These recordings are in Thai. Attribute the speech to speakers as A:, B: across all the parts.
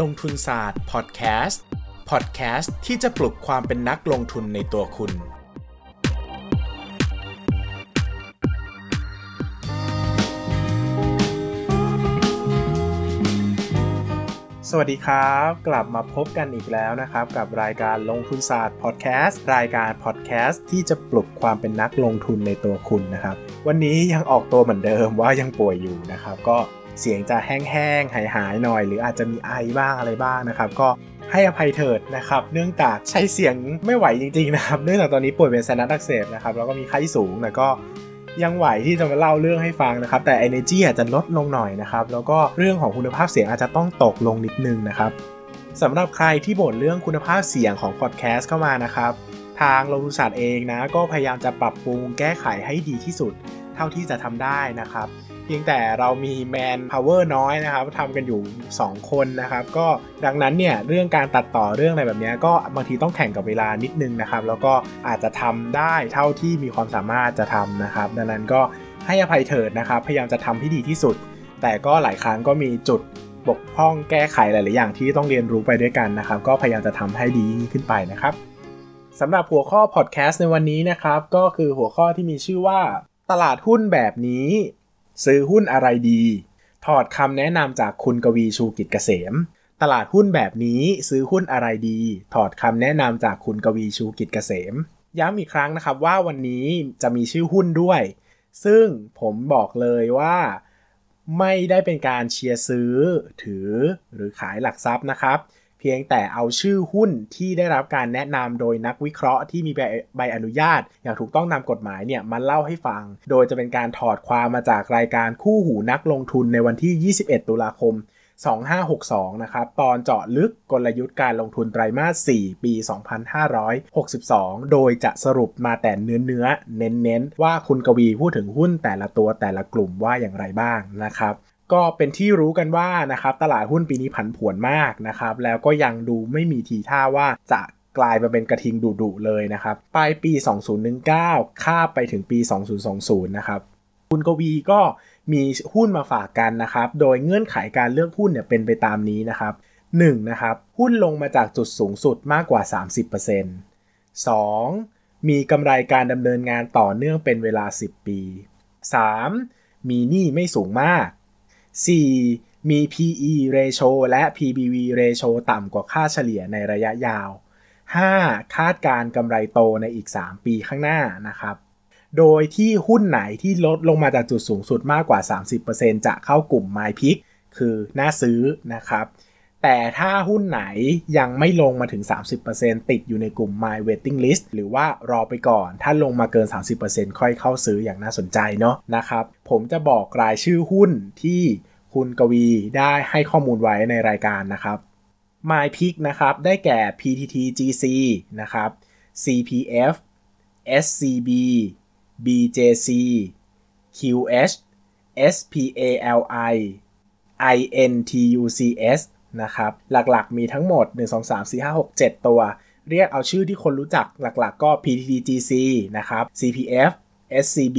A: ลงทุนศาสตร์พอดแคสต์พอดแคสต์ที่จะปลุกความเป็นนักลงทุนในตัวคุณ สวัสดีครับ กลับมาพบกันอีกแล้วนะครับ กับรายการลงทุนศาสตร์พอดแคสต์รายการพอดแคสต์ที่จะปลุกความเป็นนักลงทุนในตัวคุณนะครับ วันนี้ยังออกตัวเหมือนเดิมว่ายังป่วยอยู่นะครับ ก็ เสียงจะแห้งๆ หายๆ หน่อย หรืออาจจะมีไอบ้างอะไรบ้างนะครับ ก็ให้อภัยเถิดนะครับ เนื่องจากใช้เสียงไม่ไหวจริงๆนะครับ เนื่องจากตอนนี้ป่วยเป็นไซนัสอักเสบนะครับ แล้วก็มีไข้สูงแต่ก็ยังไหวที่จะมาเล่าเรื่องให้ฟังนะครับ แต่ energy อาจจะลดลงหน่อยนะครับ แล้วก็เรื่องของคุณภาพเสียงอาจจะต้องตกลงนิดนึงนะครับสำหรับใครที่บ่นเรื่องคุณภาพเสียงของพอดแคสต์เข้ามานะครับ ทางลงทุนศาสตร์เองนะก็พยายามจะปรับปรุงแก้ไขให้ดีที่สุด เท่าที่จะทำได้นะครับ เพียงแต่เรามีแมนพาวเวอร์น้อยนะครับทำกันอยู่ 2 คนนะครับ ก็ดังนั้นเนี่ยเรื่องการตัดต่อเรื่องอะไรแบบนี้ก็บางทีต้องแข่งกับเวลานิดนึงนะครับ แล้วก็อาจจะทำได้เท่าที่มีความสามารถจะทำนะครับ ดังนั้นก็ให้อภัยเถิดนะครับ พยายามจะทำที่ดีที่สุด แต่ก็หลายครั้งก็มีจุดบกพร่องแก้ไขหลาย ๆ อย่างที่ต้องเรียนรู้ไปด้วยกันนะครับ ก็พยายามจะทำให้ดียิ่งขึ้นไปนะครับสำหรับหัวข้อพอดแคสต์ในวันนี้นะครับ ก็คือหัวข้อที่มีชื่อว่า ตลาดหุ้นแบบนี้ ซื้อหุ้นอะไรดี ถอดคำแนะนำจากคุณกวีชูกิจเกษม ตลาดหุ้นแบบนี้ซื้อหุ้นอะไรดี ถอดคำแนะนำจากคุณกวีชูกิจเกษม ย้ำอีกครั้งนะครับว่าวันนี้จะมีชื่อหุ้นด้วย ซึ่งผมบอกเลยว่า ไม่ได้เป็นการเชียร์ซื้อ ถือหรือขายหลักทรัพย์นะครับ พียงแต่เอาชื่อหุ้นที่ได้รับการแนะนำโดยนักวิเคราะห์ที่มีใบใบอนุญาต อย่างถูกต้องตามกฎหมายเนี่ยมาเล่าให้ฟัง โดยจะเป็นการถอดความมาจากรายการคู่หูนักลงทุนในวันที่ 21 ตุลาคม 2562 นะครับตอนเจาะลึกกลยุทธ์การลงทุนไตรมาส 4 ปี 2562 โดยจะสรุปมาแต่เนื้อเนื้อเน้นๆว่าคุณกวีพูดถึงหุ้นแต่ละตัวแต่ละกลุ่มว่าอย่างไรบ้างนะครับ ก็เป็นที่รู้กันว่านะครับตลาดหุ้นปีนี้ผันผวนมากนะครับแล้วก็ยังดูไม่มีทีท่าว่าจะกลายมาเป็นกระทิงดุๆเลยนะครับปลายปี 2019 ข้าไปถึงปี 2020 นะครับคุณกวีก็มีหุ้นมาฝากกันนะครับ โดยเงื่อนไขการเลือกหุ้นเนี่ยเป็นไปตามนี้นะครับ 1. นะครับหุ้นลงมาจากจุดสูงสุดมากกว่า 30% 2. มีกำไรการดำเนินงานต่อเนื่องเป็นเวลา 10 ปี 3. มีหนี้ไม่สูงมาก 4. มี PE ratio และ PBV ratio ต่ำกว่าค่าเฉลี่ยในระยะยาว 5. คาดการกำไรโตในอีก 3 ปีข้างหน้านะครับ โดยที่หุ้นไหนที่ลดลงมาจากจุดสูงสุดมากกว่า 30%จะเข้ากลุ่ม My Pick คือน่าซื้อนะครับ แต่ถ้าหุ้นไหนยังไม่ลงมาถึง 30%ติดอยู่ในกลุ่ม My Waiting List หรือว่ารอไปก่อน ถ้าลงมาเกิน 30%ค่อยเข้าซื้ออย่างน่าสนใจเนาะนะครับ ผมจะบอกรายชื่อหุ้นที่คุณกวีได้ให้ข้อมูลไว้ในรายการนะครับ My Pick นะครับได้แก่ PTTGC นะครับ CPF SCB BJC QH SPALI INTUCS นะครับ หลักๆ มีทั้งหมด 1 2 3 4 5 6 7 ตัว เรียกเอาชื่อที่คนรู้จักหลักๆ ก็ PTTGC นะครับ CPF SCB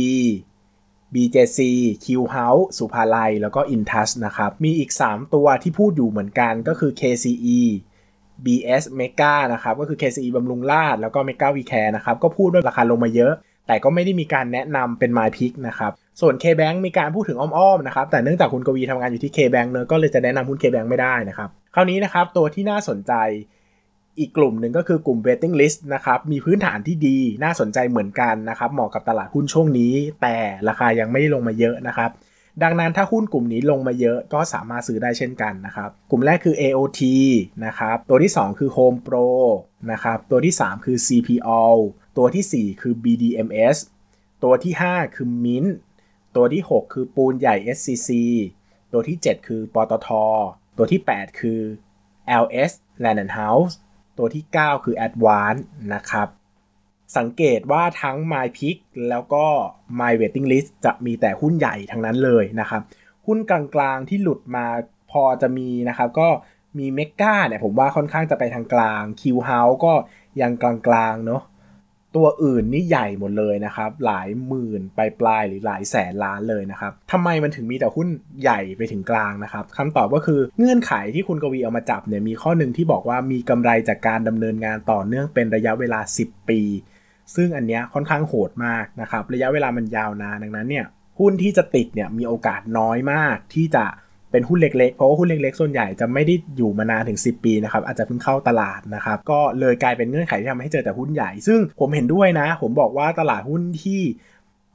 A: BJC Q House สุภาลัย แล้วก็ Intouch นะครับ มีอีก 3 ตัวที่พูดอยู่เหมือนกันก็คือ KCE BS Mega นะครับ ก็คือ KCE บำรุงราษฎร์แล้วก็ Mega v c a r e นะครับ ก็พูดด้วยราคาลงมาเยอะ แต่ก็ไม่ได้มีการแนะนำเป็น My Pick นะครับ ส่วน KBank มีการพูดถึงอ้อมๆนะครับ แต่เนื่องจากคุณกวีทำงานอยู่ที่ KBank เนอะก็เลยจะแนะนำหุ้น KBank ไม่ได้นะครับ คราวนี้นะครับตัวที่น่าสนใจอีกกลุ่มหนึ่งก็คือกลุ่ม waiting list นะครับ มีพื้นฐานที่ดีน่าสนใจเหมือนกันนะครับ เหมาะกับตลาดหุ้นช่วงนี้ แต่ราคายังไม่ได้ลงมาเยอะนะครับ ดังนั้นถ้าหุ้นกลุ่มนี้ลงมาเยอะก็สามารถซื้อได้เช่นกันนะครับ กลุ่มแรกคือ AOT นะครับ ตัวที่ 2 คือ Home Pro นะครับ ตัวที่ 3 คือ CPO ตัวที่ 4 คือ BDMs ตัวที่ 5 คือ Mint ตัวที่ 6 คือปูนใหญ่ SCC ตัวที่ 7 คือปตท ตัวที่ 8 คือ LS Land and House ตัวที่ 9 คือ Advance นะครับ สังเกตว่าทั้ง My Pick แล้วก็ My Waiting List จะมีแต่หุ้นใหญ่ทั้งนั้นเลยนะครับ หุ้นกลางๆที่หลุดมาพอจะมีนะครับ ก็มีเมกาเนี่ยผมว่าค่อนข้างจะไปทางกลาง Q House ก็ยังกลางๆเนาะ ตัวอื่นนี่ใหญ่หมดเลยนะครับ หลายหมื่นปลายปลายหรือหลายแสนล้านเลยนะครับทำไมมันถึงมีแต่หุ้นใหญ่ไปถึงกลางนะครับคำตอบก็คือเงื่อนไขที่คุณกวีเอามาจับเนี่ยมีข้อหนึ่งที่บอกว่ามีกำไรจากการดำเนินงานต่อเนื่องเป็นระยะเวลา 10 ปี ซึ่งอันเนี้ยค่อนข้างโหดมากนะครับ ระยะเวลามันยาวนานดังนั้นเนี่ยหุ้นที่จะติดเนี่ยมีโอกาสน้อยมากที่จะ เป็นหุ้นเล็กๆ เพราะว่าหุ้นเล็กๆ ส่วนใหญ่จะไม่ได้อยู่มานานถึง 10 ปีนะครับอาจจะเพิ่งเข้าตลาดนะครับก็เลยกลายเป็นเงื่อนไขที่ทำให้เจอแต่หุ้นใหญ่ ซึ่งผมเห็นด้วยนะ ผมบอกว่าตลาดหุ้นที่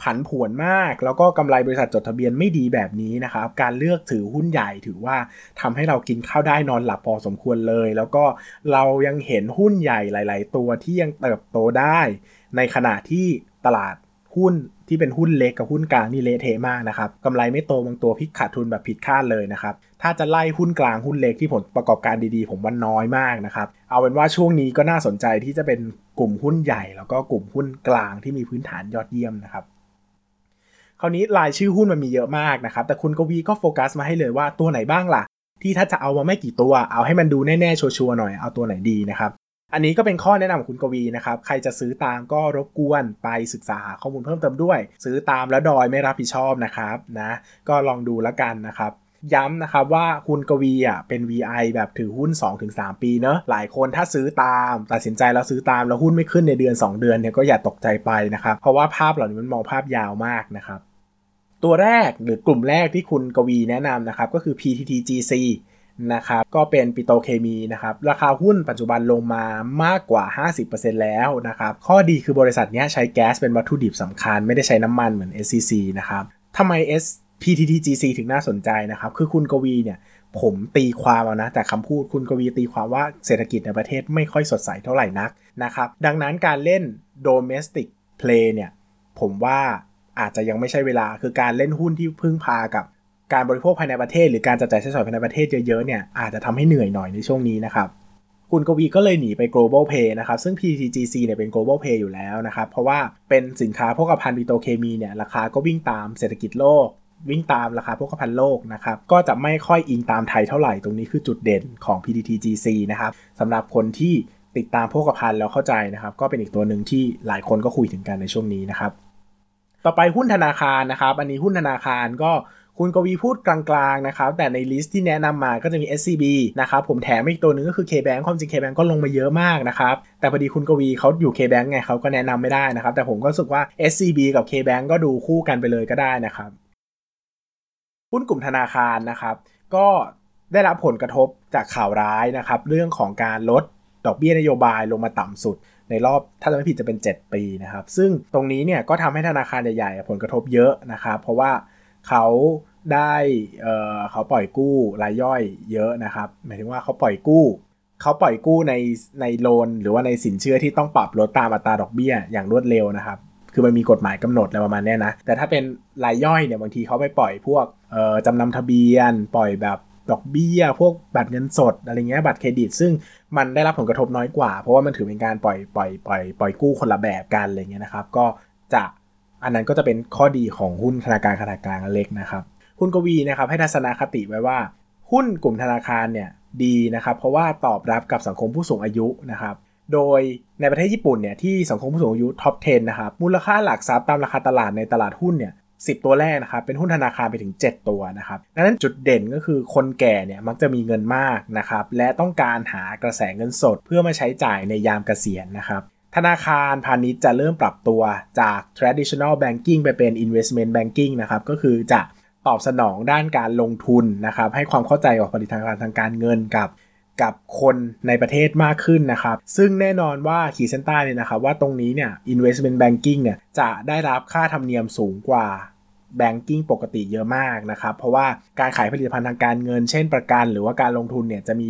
A: ผันผวนมาก แล้วก็กำไรบริษัทจดทะเบียนไม่ดีแบบนี้นะครับ การเลือกถือหุ้นใหญ่ถือว่าทำให้เรากินข้าวได้นอนหลับพอสมควรเลย แล้วก็เรายังเห็นหุ้นใหญ่หลาย ๆ ตัวที่ยังเติบโตได้ ในขณะที่ตลาด หุ้นที่เป็นหุ้นเล็กกับหุ้นกลางนี่เละเทะมากนะครับกำไรไม่โตบางตัวพิกขาดทุนแบบผิดคาดเลยนะครับ ถ้าจะไล่หุ้นกลางหุ้นเล็กที่ผลประกอบการดีๆ ผมว่าน้อยมากนะครับ เอาเป็นว่าช่วงนี้ก็น่าสนใจที่จะเป็นกลุ่มหุ้นใหญ่ แล้วก็กลุ่มหุ้นกลางที่มีพื้นฐานยอดเยี่ยมนะครับคราวนี้รายชื่อหุ้นมันมีเยอะมากนะครับ แต่คุณกวีก็โฟกัสมาให้เลยว่าตัวไหนบ้างล่ะ ที่ถ้าจะเอามาไม่กี่ตัว เอาให้มันดูแน่ๆชัวร์ๆหน่อยเอาตัวไหนดีนะครับ อันนี้ก็เป็นข้อแนะนำของคุณกวีนะครับ ใครจะซื้อตามก็รบกวนไปศึกษาข้อมูลเพิ่มเติมด้วย ซื้อตามแล้วดอยไม่รับผิดชอบนะครับนะก็ลองดูแล้วกันนะครับย้ำนะครับว่าคุณกวีอะเป็น VI แบบถือหุ้น 2-3 ปีเนอะหลายคนถ้าซื้อตาม ตัดสินใจแล้วซื้อตามแล้วหุ้นไม่ขึ้นในเดือน 2 เดือนเนี่ยก็อย่าตกใจไปนะครับ เพราะว่าภาพเหล่านี้มันมองภาพยาวมากนะครับ ตัวแรกหรือกลุ่มแรกที่คุณกวีแนะนำนะครับก็คือ PTTGC นะครับก็เป็นปิโตเคมีนะครับราคาหุ้นปัจจุบันลงมามากกว่า 50%แล้วนะครับข้อดีคือบริษัทนี้ใช้แก๊สเป็นวัตถุดิบสำคัญ ไม่ได้ใช้น้ำมันเหมือน SCC นะครับทำไม S PTTGC ถึงน่าสนใจนะครับคือคุณกวีเนี่ยผมตีความเอานะแต่คำพูดคุณกวีตีความว่าเศรษฐกิจในประเทศไม่ค่อยสดใสเท่าไหร่นักนะครับดังนั้นการเล่น domestic play เนี่ยผมว่าอาจจะยังไม่ใช่เวลาคือการเล่นหุ้นที่พึ่งพากับ การบริโภคภายในประเทศ หรือการจับจ่ายใช้สอยภายในประเทศเยอะๆเนี่ยอาจจะทำให้เหนื่อยหน่อยในช่วงนี้นะครับคุณกวีก็เลยหนีไป global pay นะครับ ซึ่ง PTGC เนี่ยเป็น global pay อยู่แล้วนะครับ เพราะว่าเป็นสินค้าพวกภัณฑ์ปิโตเคมีเนี่ยราคาก็วิ่งตามเศรษฐกิจโลก วิ่งตามราคาพวกภัณฑ์โลกนะครับ ก็จะไม่ค่อยอิงตามไทยเท่าไหร่ ตรงนี้คือจุดเด่นของ PTTGC นะครับสำหรับคนที่ติดตามพวกภัณฑ์แล้วเข้าใจนะครับ ก็เป็นอีกตัวหนึ่งที่หลายคนก็คุยถึงกันในช่วงนี้นะครับ ต่อไปหุ้นธนาคารนะครับ อันนี้หุ้นธนาคารก็ คุณกวีพูดกลางๆนะครับแต่ในลิสต์ที่แนะนำมาก็จะมี SCB นะครับผมแถมอีกตัวหนึ่งก็คือ KBank ความจริง KBank ก็ลงมาเยอะมากนะครับแต่พอดีคุณกวีเขาอยู่ KBank ไงเขาก็แนะนำไม่ได้นะครับแต่ผมก็รู้สึกว่า SCB กับ KBank ก็ดูคู่กันไปเลยก็ได้นะครับหุ้นกลุ่มธนาคารนะครับ ก็ได้รับผลกระทบจากข่าวร้ายนะครับ เรื่องของการลดดอกเบี้ยนโยบายลงมาต่ำสุด ในรอบถ้าจะไม่ผิดจะเป็น 7 ปีนะครับ ซึ่งตรงนี้เนี่ยก็ทำให้ธนาคารใหญ่ๆ ผลกระทบเยอะนะครับ เพราะว่าเขา ได้เเขาปล่อยกู้รายย่อยเยอะนะครับ หมายถึงว่าเขาปล่อยกู้ เขาปล่อยกู้ในในโลนหรือว่าในสินเชื่อที่ต้องปรับลดตามอัตราดอกเบี้ยอย่างรวดเร็วนะครับ คือมันมีกฎหมายกำหนดอะไรประมาณนี้นะ แต่ถ้าเป็นรายย่อยเนี่ยบางทีเขาไปปล่อยพวกจำนำทะเบียน ปล่อยแบบดอกเบี้ย พวกบัตรเงินสดอะไรเงี้ยบัตรเครดิต ซึ่งมันได้รับผลกระทบน้อยกว่า เพราะว่ามันถือเป็นการปล่อยปล่อยปล่อยปล่อยกู้คนละแบบกันอะไรเงี้ยนะครับ ก็จะอันนั้นก็จะเป็นข้อดีของหุ้นธนาคารขนาดกลางเล็กนะครับ คุณกวีนะครับให้ทัศนคติไว้ว่า หุ้นกลุ่มธนาคารเนี่ยดีนะครับ เพราะว่าตอบรับกับสังคมผู้สูงอายุนะครับ โดยในประเทศญี่ปุ่นเนี่ยที่สังคมผู้สูงอายุท็อป 10 นะครับ มูลค่าหลักทรัพย์ตามราคาตลาดในตลาดหุ้นเนี่ยสิตัวแรกนะครับเป็นหุ้นธนาคารไปถึง 7 ตัวนะครับดังนั้นจุดเด่นก็คือคนแก่เนี่ยมักจะมีเงินมากนะครับและต้องการหากระแสเงินสดเพื่อมาใช้จ่ายในยามเกษียณนะครับธนาคารพาณิชย์จะเริ่มปรับตัวจาก traditional banking ไปเป็น investment banking นะครับก็คือจะ ตอบสนองด้านการลงทุนนะครับ ให้ความเข้าใจกับผลิตภัณฑ์ทางการเงินกับกับคนในประเทศมากขึ้นนะครับ ซึ่งแน่นอนว่าขีดเส้นใต้เนี่ยนะครับ ว่าตรงนี้เนี่ย investment banking เนี่ยจะได้รับค่าธรรมเนียมสูงกว่า banking ปกติเยอะมากนะครับ เพราะว่าการขายผลิตภัณฑ์ทางการเงิน เช่นประกัน หรือว่าการลงทุนเนี่ยจะมี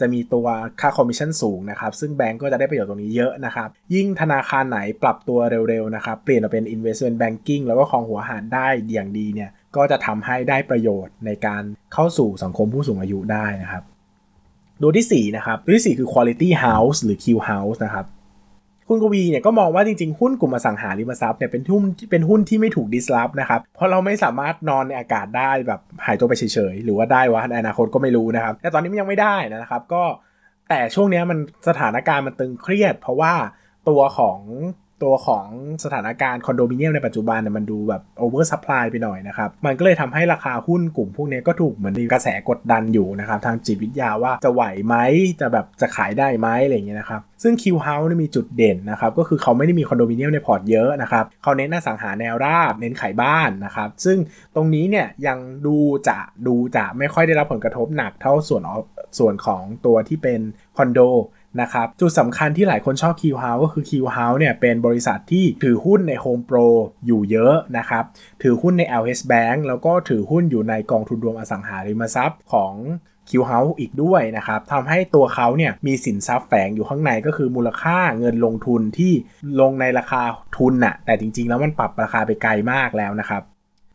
A: จะมีตัวค่าคอมมิชชั่นสูงนะครับ ซึ่งแบงก์ก็จะได้ประโยชน์ตรงนี้เยอะนะครับ ยิ่งธนาคารไหนปรับตัวเร็วๆนะครับ เปลี่ยนมาเป็น investment banking แล้วก็คองหัวหารได้อย่างดีเนี่ย ก็จะทำให้ได้ประโยชน์ในการเข้าสู่สังคมผู้สูงอายุได้นะครับ ตัวที่4นะครับตัวที่4คือ quality house หรือ Q house นะครับคุณกวีเนี่ยก็มองว่าจริงๆ หุ้นกลุ่มอสังหาริมทรัพย์เนี่ยเป็นหุ้นเป็นหุ้นที่ไม่ถูกดิสลอฟนะครับเพราะเราไม่สามารถนอนในอากาศได้แบบหายตัวไปเฉยๆ หรือว่าได้วะในอนาคตก็ไม่รู้นะครับ แต่ตอนนี้มันยังไม่ได้นะครับก็แต่ช่วงนี้มันสถานการณ์มันตึงเครียด เพราะว่าตัวของ ตัวของสถานการณ์คอนโดมิเนียมในปัจจุบันเนี่ยมันดูแบบ oversupply ไปหน่อยนะครับ มันก็เลยทำให้ราคาหุ้นกลุ่มพวกนี้ก็ถูกเหมือนมีกระแสกดดันอยู่นะครับ ทางจิตวิทยาว่าจะไหวไหมจะแบบจะขายได้ไหมอะไรอย่างเงี้ยนะครับซึ่ง Q House มีจุดเด่นนะครับก็คือเขาไม่ได้มีคอนโดมิเนียมในพอร์ตเยอะนะครับเขาเน้นอสังหาแนวราบเน้นขายบ้านนะครับซึ่งตรงนี้เนี่ยยังดูจะดูจะไม่ค่อยได้รับผลกระทบหนักเท่าส่วนส่วนของตัวที่เป็นคอนโด นะครับ จุดสำคัญที่หลายคนชอบ Q House ก็คือ Q House เนี่ยเป็นบริษัทที่ถือหุ้นใน Home Pro อยู่เยอะนะครับ ถือหุ้นใน LH Bank แล้วก็ถือหุ้นอยู่ในกองทุนรวมอสังหาริมทรัพย์ของ Q House อีกด้วยนะครับทำให้ตัวเขาเนี่ยมีสินทรัพย์แฝงอยู่ข้างในก็คือมูลค่าเงินลงทุนที่ลงในราคาทุนน่ะแต่จริงๆ แล้วมันปรับราคาไปไกลมากแล้วนะครับ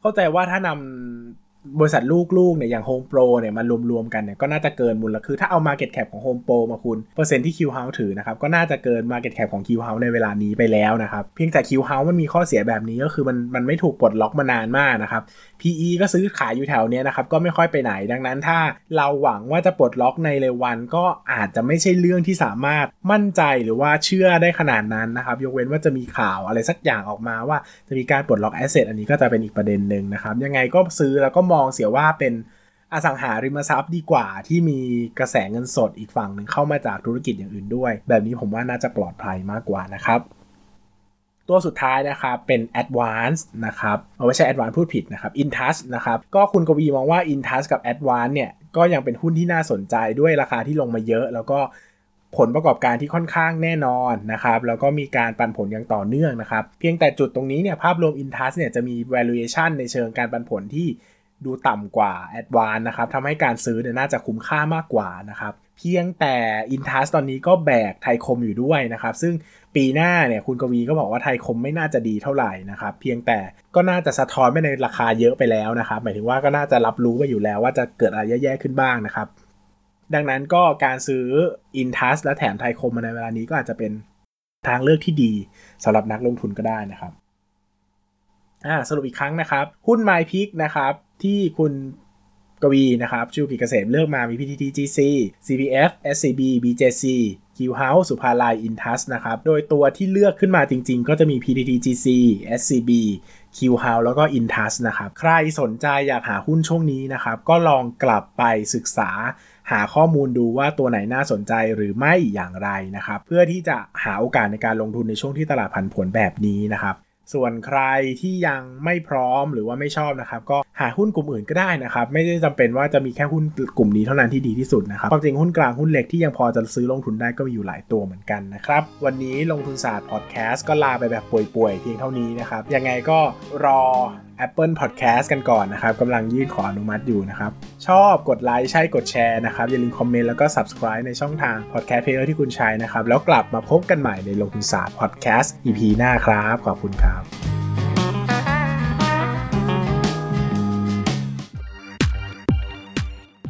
A: เข้าใจว่าถ้านำ บริษัทลูกๆเนี่ยอย่าง Home Pro เนี่ยมันรวมๆกันเนี่ยก็น่าจะเกินมูลค่าคือถ้าเอา Market Cap ของ Home Pro มาคุณเปอร์เซ็นต์ที่ Q House ถือนะครับก็น่าจะเกิน Market Cap ของ Q House ในเวลานี้ไปแล้วนะครับเพียงแต่ Q House มันมีข้อเสียแบบนี้ก็คือมันมันไม่ถูกปลดล็อกมานานมากนะครับ PE ก็ซื้อขายอยู่แถวเนี้ยนะครับก็ไม่ค่อยไปไหนดังนั้นถ้าเราหวังว่าจะปลดล็อกในเร็ววันก็อาจจะไม่ใช่เรื่องที่สามารถมั่นใจหรือว่าเชื่อได้ขนาดนั้นนะครับยกเว้นว่าจะมีข่าวอะไรสักอย่างออกมาว่าจะมีการปลดล็อกแอสเซทอันนี้ก็จะเป็นอีกประเด็นหนึ่งนะครับยังไงก็ซื้อแล้วก็มองเสียว่าเป็นอสังหาริมทรัพย์ดีกว่าที่มีกระแสเงินสดอีกฝั่งหนึ่งเข้ามาจากธุรกิจอย่างอื่นด้วย แบบนี้ผมว่าน่าจะปลอดภัยมากกว่านะครับ ตัวสุดท้ายนะครับเป็น Advance นะครับเอาไม่ใช่ Advance พูดผิดนะครับ Intouch นะครับก็คุณกวีมองว่า Intouch กับ Advance เนี่ยก็ยังเป็นหุ้นที่น่าสนใจด้วยราคาที่ลงมาเยอะ แล้วก็ผลประกอบการที่ค่อนข้างแน่นอนนะครับ แล้วก็มีการปันผลอย่างต่อเนื่องนะครับ เพียงแต่จุดตรงนี้เนี่ยภาพรวม Intouch เนี่ยจะมี valuation ในเชิงการปันผลที่ ดูต่ำกว่า a d v a n c e นะครับทำให้การซื้อเนี่ยน่าจะคุ้มค่ามากกว่านะครับเพียงแต่ i n t ั s ตอนนี้ก็แบกไทยคมอยู่ด้วยนะครับซึ่งปีหน้าเนี่ยคุณกวีก็บอกว่าไทยคมไม่น่าจะดีเท่าไหร่นะครับเพียงแต่ก็น่าจะสะท้อนไปในราคาเยอะไปแล้วนะครับหมายถึงว่าก็น่าจะรับรู้ไปอยู่แล้วว่าจะเกิดอะไรแย่ๆขึ้นบ้างนะครับดังนั้นก็การซื้อ i n t ั s และแถมไทยคมมาในเวลานี้ก็อาจจะเป็นทางเลือกที่ดีสำหรับนักลงทุนก็ได้นะครับอ่าสรุปอีกครั้งนะครับ หุ้น m y p i c นะครับ ที่คุณกวีนะครับชูกิจเกษมเลือกมามี PTTGC CPF SCB BJC Q House สุภาลัย Intus นะครับ โดยตัวที่เลือกขึ้นมาจริงๆ ก็จะมี PTTGC SCB Q House แล้วก็ Intus นะครับ ใครสนใจอยากหาหุ้นช่วงนี้นะครับ ก็ลองกลับไปศึกษาหาข้อมูลดูว่าตัวไหนน่าสนใจหรือไม่อย่างไรนะครับ เพื่อที่จะหาโอกาสในการลงทุนในช่วงที่ตลาดผันผวนแบบนี้นะครับส่วนใครที่ยังไม่พร้อมหรือว่าไม่ชอบนะครับ ก็ หาหุ้นกลุ่มอื่นก็ได้นะครับ ไม่ได้จำเป็นว่าจะมีแค่หุ้นกลุ่มนี้เท่านั้นที่ดีที่สุดนะครับความจริงหุ้นกลางหุ้นเล็กที่ยังพอจะซื้อลงทุนได้ก็มีอยู่หลายตัวเหมือนกันนะครับ วันนี้ลงทุนศาสตร์พอดแคสต์ก็ลาไปแบบป่วยๆเพียงเท่านี้นะครับ ยังไงก็รอ Apple Podcast กันก่อนนะครับกำลังยื่นขออนุมัติอยู่นะครับ ชอบกดไลค์ใช่กดแชร์นะครับ อย่าลืมคอมเมนต์แล้วก็ Subscribe ในช่องทาง Podcast Player ที่คุณใช้นะครับ แล้วกลับมาพบกันใหม่ในลงทุนศาสตร์ Podcast EP หน้าครับ ขอบคุณครับ